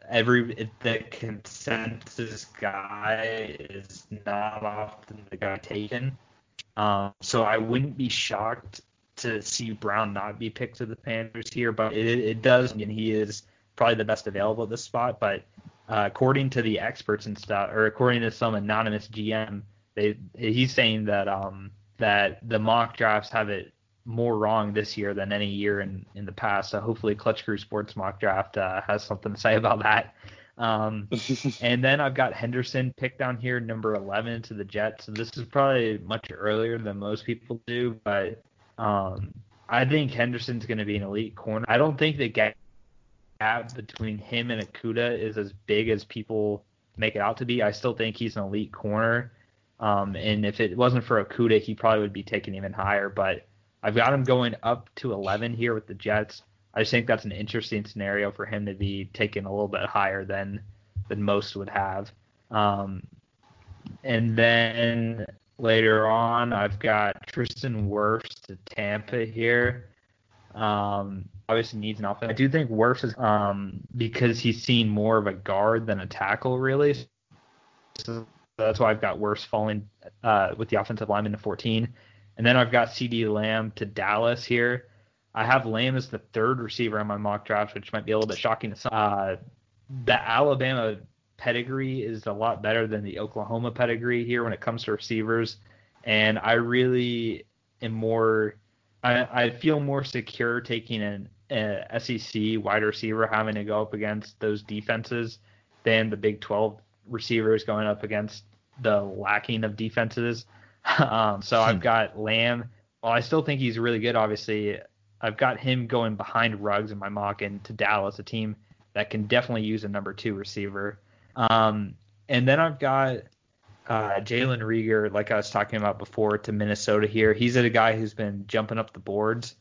every the consensus guy is not often the guy taken. Um, so I wouldn't be shocked to see Brown not be picked to the Panthers here, but it, it does, and he is probably the best available at this spot. But uh, according to the experts and stuff, or according to some anonymous GM, they he's saying that um that the mock drafts have it more wrong this year than any year in in the past. So hopefully, Clutch Crew Sports mock draft uh, has something to say about that. Um, and then I've got Henderson picked down here, number 11 to the Jets. So this is probably much earlier than most people do, but um, I think Henderson's going to be an elite corner. I don't think the gap between him and Okudah is as big as people make it out to be. I still think he's an elite corner. Um, and if it wasn't for Okudah, he probably would be taken even higher. But I've got him going up to 11 here with the Jets. I just think that's an interesting scenario for him to be taken a little bit higher than than most would have. Um, and then later on, I've got Tristan Wirfs to Tampa here. Um, obviously needs an offense. I do think Wirfs is um, because he's seen more of a guard than a tackle, really. So that's why I've got Wirfs falling uh, with the offensive lineman to 14. And then I've got CeeDee Lamb to Dallas here. I have Lamb as the third receiver on my mock draft, which might be a little bit shocking to some. Uh, the Alabama pedigree is a lot better than the Oklahoma pedigree here when it comes to receivers, and I really am more. I, I feel more secure taking an a SEC wide receiver having to go up against those defenses than the Big 12 receivers going up against the lacking of defenses. um, so I've got Lamb while I still think he's really good, obviously, I've got him going behind Ruggs in my mock into Dallas, a team that can definitely use a number two receiver. Um, and then I've got uh, Jalen Reagor, like I was talking about before, to Minnesota here. He's a guy who's been jumping up the boards.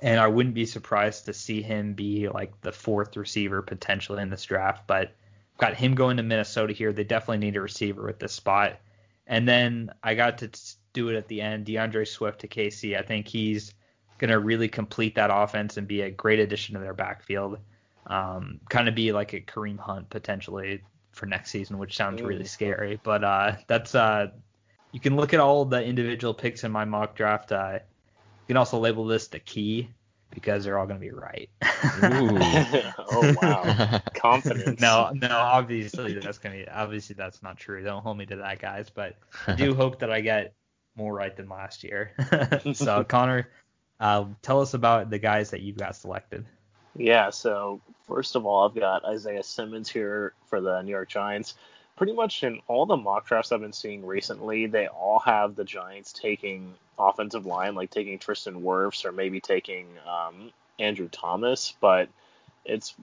And I wouldn't be surprised to see him be like the fourth receiver potentially in this draft. But got him going to Minnesota here. They definitely need a receiver at this spot. And then I got to do it at the end. D'Andre Swift to KC. I think he's going to really complete that offense and be a great addition to their backfield. Um, kind of be like a Kareem Hunt potentially for next season, which sounds mm. really scary. But uh, that's uh, you can look at all the individual picks in my mock draft. Uh, you can also label this the key because they're all going to be right. oh wow, confidence. no, no, obviously that's going to be obviously that's not true. Don't hold me to that, guys. But I do hope that I get more right than last year. so Connor, uh, tell us about the guys that you got selected. Yeah, so first of all, I've got Isaiah Simmons here for the New York Giants. Pretty much in all the mock drafts I've been seeing recently, they all have the Giants taking offensive line, like taking Tristan Wirfs or maybe taking um, Andrew Thomas. But it's,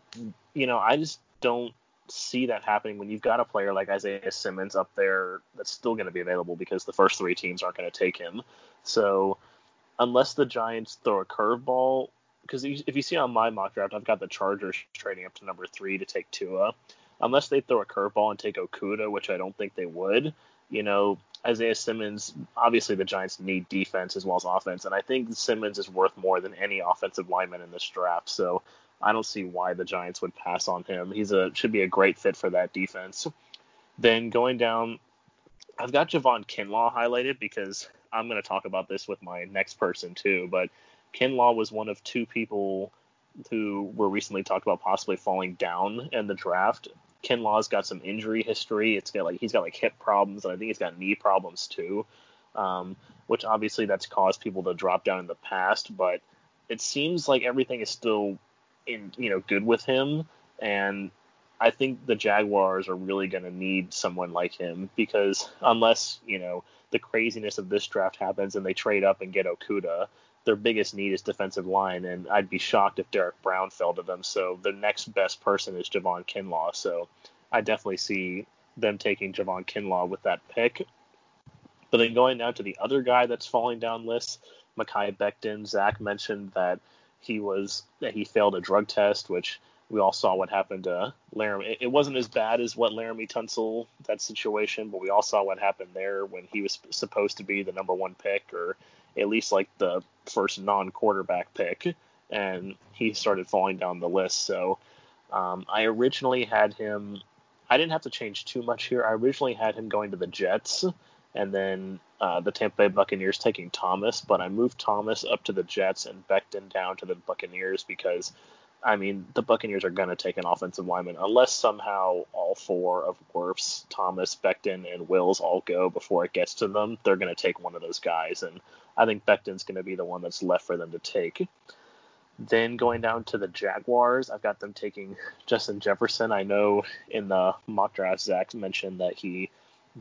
you know, I just don't see that happening when you've got a player like Isaiah Simmons up there that's still going to be available because the first three teams aren't going to take him. So unless the Giants throw a curveball because if you see on my mock draft, I've got the Chargers trading up to number three to take Tua. Unless they throw a curveball and take Okuda, which I don't think they would, you know, Isaiah Simmons, obviously the Giants need defense as well as offense, and I think Simmons is worth more than any offensive lineman in this draft. So I don't see why the Giants would pass on him. He's a should be a great fit for that defense. Then going down, I've got Javon Kinlaw highlighted because I'm going to talk about this with my next person too, but Kinlaw was one of two people who were recently talked about possibly falling down in the draft. Kinlaw's got some injury history. It's got like he's got like hip problems, and I think he's got knee problems too, um, which obviously that's caused people to drop down in the past. But it seems like everything is still in you know good with him, and I think the Jaguars are really going to need someone like him because unless you know the craziness of this draft happens and they trade up and get Okudah, their biggest need is defensive line, and I'd be shocked if Derrick Brown fell to them. So the next best person is Javon Kinlaw. So I definitely see them taking Javon Kinlaw with that pick. But then going down to the other guy that's falling down lists, Mekhi Becton. Zach mentioned that he was that he failed a drug test, which we all saw what happened to Laremy. It wasn't as bad as what Laremy Tunsil that situation, but we all saw what happened there when he was supposed to be the number one pick or at least like the first non-quarterback pick, and he started falling down the list. So um, I originally had him. I didn't have to change too much here. I originally had him going to the Jets, and then uh, the Tampa Bay Buccaneers taking Thomas, but I moved Thomas up to the Jets and Becton down to the Buccaneers because I mean, the Buccaneers are going to take an offensive lineman unless somehow all four of Wirfs, Thomas, Becton, and Wills all go before it gets to them. They're going to take one of those guys, and I think Becton's going to be the one that's left for them to take. Then going down to the Jaguars, I've got them taking Justin Jefferson. I know in the mock draft, Zach mentioned that he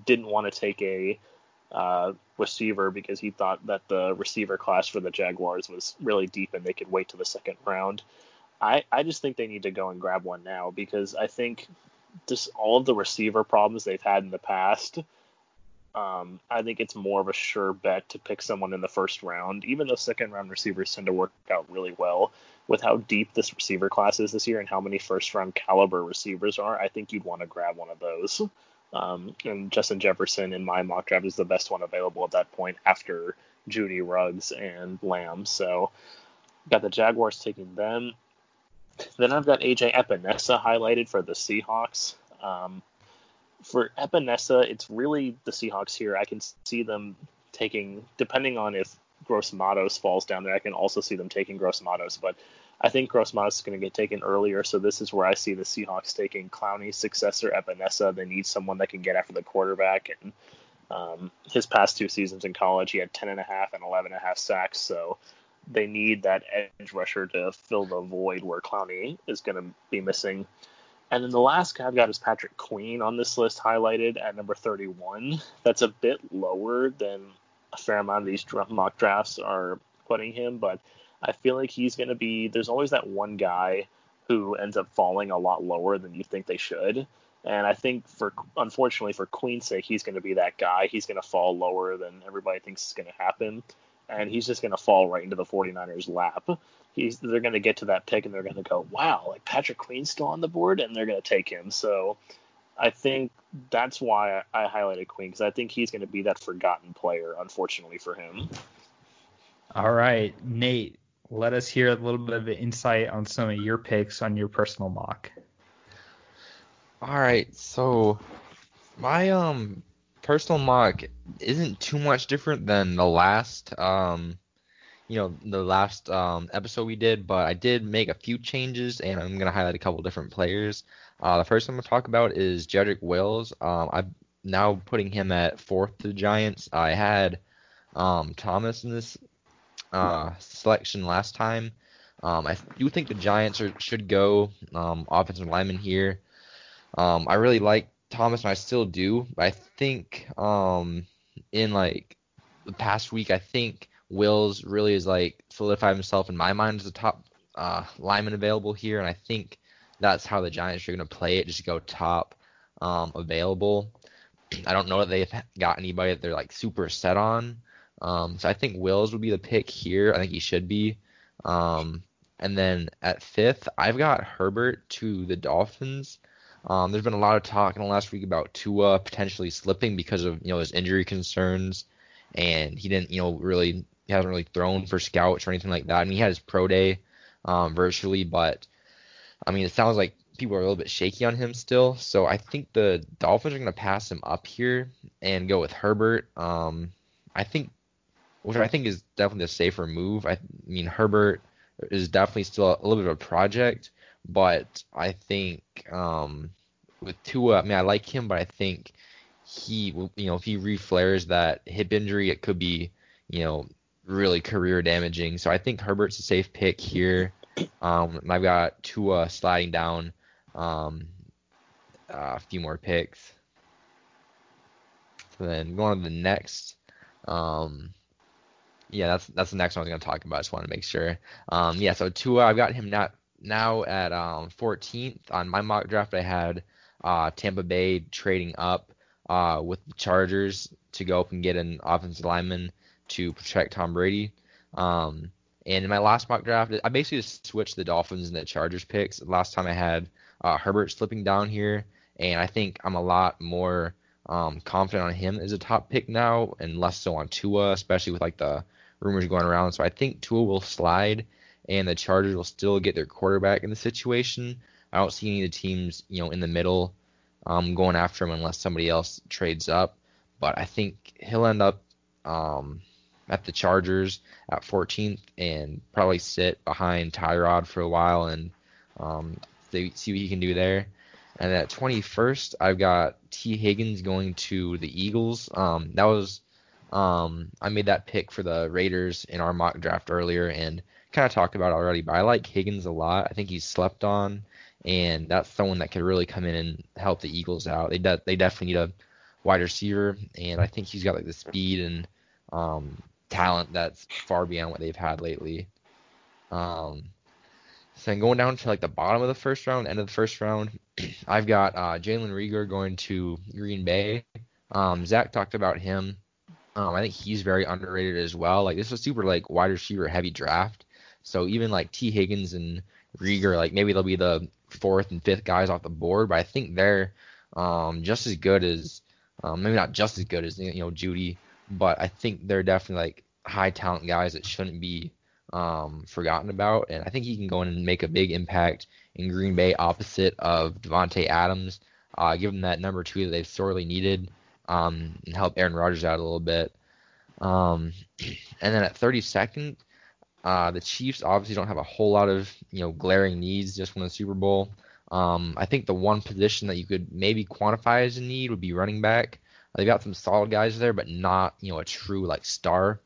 didn't want to take a uh, receiver because he thought that the receiver class for the Jaguars was really deep and they could wait to the second round. I, I just think they need to go and grab one now because I think just all of the receiver problems they've had in the past, um, I think it's more of a sure bet to pick someone in the first round, even though second round receivers tend to work out really well. With how deep this receiver class is this year and how many first round caliber receivers are, I think you'd want to grab one of those. Um, and Justin Jefferson in my mock draft is the best one available at that point after Jeudy Ruggs and Lamb. So got the Jaguars taking them. Then I've got AJ Epenesa highlighted for the Seahawks. Um, for Epenesa, it's really the Seahawks here. I can see them taking, depending on if Gross Matos falls down there, I can also see them taking Gross Matos. But I think Gross Matos is going to get taken earlier, so this is where I see the Seahawks taking Clowney's successor, Epenesa. They need someone that can get after the quarterback. And um, his past two seasons in college, he had 10 and a half and 11 and a half sacks. So they need that edge rusher to fill the void where Clowney is going to be missing. And then the last guy I've got is Patrick Queen on this list, highlighted at number 31. That's a bit lower than a fair amount of these mock drafts are putting him, but I feel like he's going to be. There's always that one guy who ends up falling a lot lower than you think they should. And I think for unfortunately for Queen's sake, he's going to be that guy. He's going to fall lower than everybody thinks is going to happen, and he's just going to fall right into the 49ers' lap. He's they're going to get to that pick and they're going to go, wow, like Patrick Queen's still on the board, and they're going to take him. So I think that's why I highlighted Queen because I think he's going to be that forgotten player, unfortunately for him. All right, Nate, let us hear a little bit of insight on some of your picks on your personal mock. All right, so my um personal mock isn't too much different than the last um you know the last um episode we did, but I did make a few changes and I'm gonna highlight a couple different players. Uh, the first I'm gonna talk about is Jedrick Wills. Um, I'm now putting him at fourth to the Giants. I had um Thomas in this uh, selection last time. Um, I do think the Giants are, should go um, offensive lineman here. Um, I really like Thomas, and I still do. I think in like the past week, I think Wills really is like solidified himself in my mind as the top uh, lineman available here, and I think that's how the Giants are going to play it. Just go top um, available. I don't know that they've got anybody that they're like super set on. Um, so I think Wills would be the pick here. I think he should be. Um, and then at fifth, I've got Herbert to the Dolphins. Um, there's been a lot of talk in the last week about Tua potentially slipping because of you know his injury concerns, and he didn't you know really he hasn't really thrown for scouts or anything like that. I mean he had his pro day um, virtually, but I mean it sounds like people are a little bit shaky on him still. So I think the Dolphins are going to pass him up here and go with Herbert. Um, I think which I think is definitely a safer move. I mean, Herbert is definitely still a, little bit of a project, but I think um, with Tua, I mean, I like him, but I think he, will you know, if he reflares that hip injury, it could be, you know, really career damaging. So I think Herbert's a safe pick here. Um, I've got Tua sliding down um, uh, a few more picks. So then going to the next. Um, yeah, that's that's the next one I was gonna talk about. I just want to make sure. Um, yeah, so Tua, I've got him now now at um 14th on my mock draft. I had uh Tampa Bay trading up uh with the Chargers to go up and get an offensive lineman to protect Tom Brady. Um, and in my last mock draft, I basically just switched the Dolphins and the Chargers picks. Last time I had uh, Herbert slipping down here, and I think I'm a lot more um, confident on him as a top pick now, and less so on Tua, especially with like the rumors going around. So I think Tua will slide, and the Chargers will still get their quarterback in the situation. I don't see any of the teams, you know, in the middle um, going after him unless somebody else trades up. But I think he'll end up um, at the Chargers at 14th and probably sit behind Tyrod for a while and um, see what he can do there. And at 21st, I've got Tee Higgins going to the Eagles. Um, that was um, I made that pick for the Raiders in our mock draft earlier and kind of talked about it already, but I like Higgins a lot. I think he's slept on, and that's someone that could really come in and help the Eagles out. They de- they definitely need a wide receiver, and I think he's got like the speed and um, talent that's far beyond what they've had lately. Um, so going down to like the bottom of the first round, end of the first round, I've got uh, Jalen Reagor going to Green Bay. Um, Zach talked about him um, I think he's very underrated as well. Like this is a super like wide receiver heavy draft. So even like Tee Higgins and Reagor, like maybe they'll be the fourth and fifth guys off the board, but I think they're um, just as good as um, maybe not just as good as you know Jeudy, but I think they're definitely like high talent guys that shouldn't be um, forgotten about. And I think he can go in and make a big impact in Green Bay opposite of Davante Adams. Uh, give them that number two that they've sorely needed um, and help Aaron Rodgers out a little bit. Um, and then at 32nd, uh, the Chiefs obviously don't have a whole lot of you know glaring needs. Just won the Super Bowl. Um, I think the one position that you could maybe quantify as a need would be running back. They've got some solid guys there, but not you know a true like star.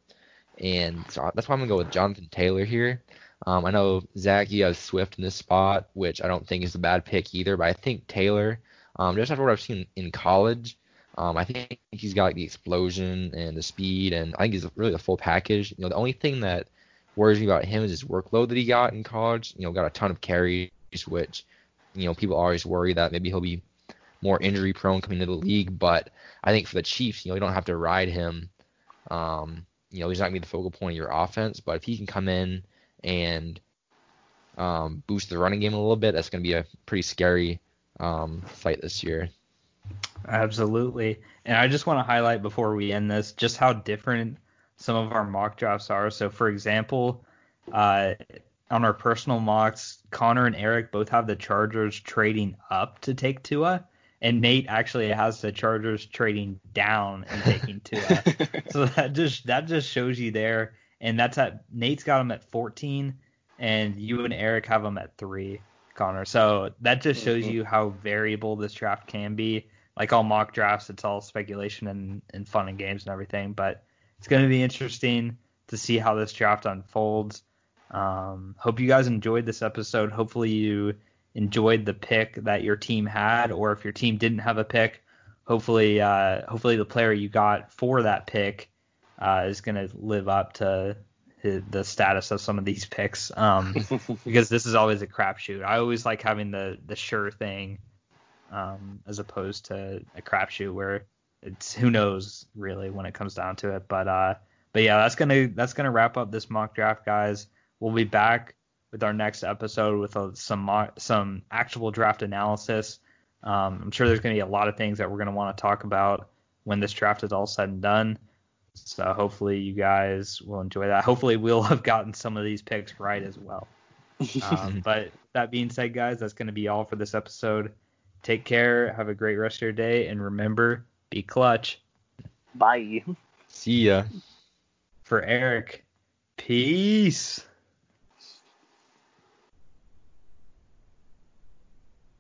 And so that's why I'm gonna go with Jonathan Taylor here. Um, I know Zach, you have Swift in this spot, which I don't think is a bad pick either. But I think Taylor, um, just after what I've seen in college, Um, I think he's got like, the explosion and the speed, and I think he's really the full package. You know, the only thing that worries me about him is his workload that he got in college. You know, got a ton of carries, which you know people always worry that maybe he'll be more injury prone coming into the league. But I think for the Chiefs, you know, you don't have to ride him. Um, you know, he's not gonna be the focal point of your offense, but if he can come in and um, boost the running game a little bit, that's gonna be a pretty scary um, fight this year. Absolutely. And I just want to highlight before we end this just how different some of our mock drafts are. So, for example, uh, on our personal mocks, Connor and Eric both have the Chargers trading up to take Tua, and Nate actually has the Chargers trading down and taking Tua. so that just that just shows you there, and that's at Nate's got him at 14, and you and Eric have him at three, Connor. So that just shows Mhm. you how variable this draft can be. Like all mock drafts, it's all speculation and, and fun and games and everything, but it's going to be interesting to see how this draft unfolds. Um, hope you guys enjoyed this episode. Hopefully you enjoyed the pick that your team had, or if your team didn't have a pick, hopefully uh, hopefully the player you got for that pick uh, is going to live up to the- the status of some of these picks. Um, because this is always a crapshoot. I always like having the the sure thing um, as opposed to a crapshoot where it's who knows really when it comes down to it. But uh, but yeah, that's gonna that's gonna wrap up this mock draft, guys. We'll be back with our next episode with a, some some actual draft analysis. Um, I'm sure there's gonna be a lot of things that we're gonna want to talk about when this draft is all said and done. So hopefully you guys will enjoy that. Hopefully we'll have gotten some of these picks right as well. Um, but that being said, guys, that's going to be all for this episode. Take care. Have a great rest of your day. And remember, be clutch. Bye. See ya. For Eric, peace.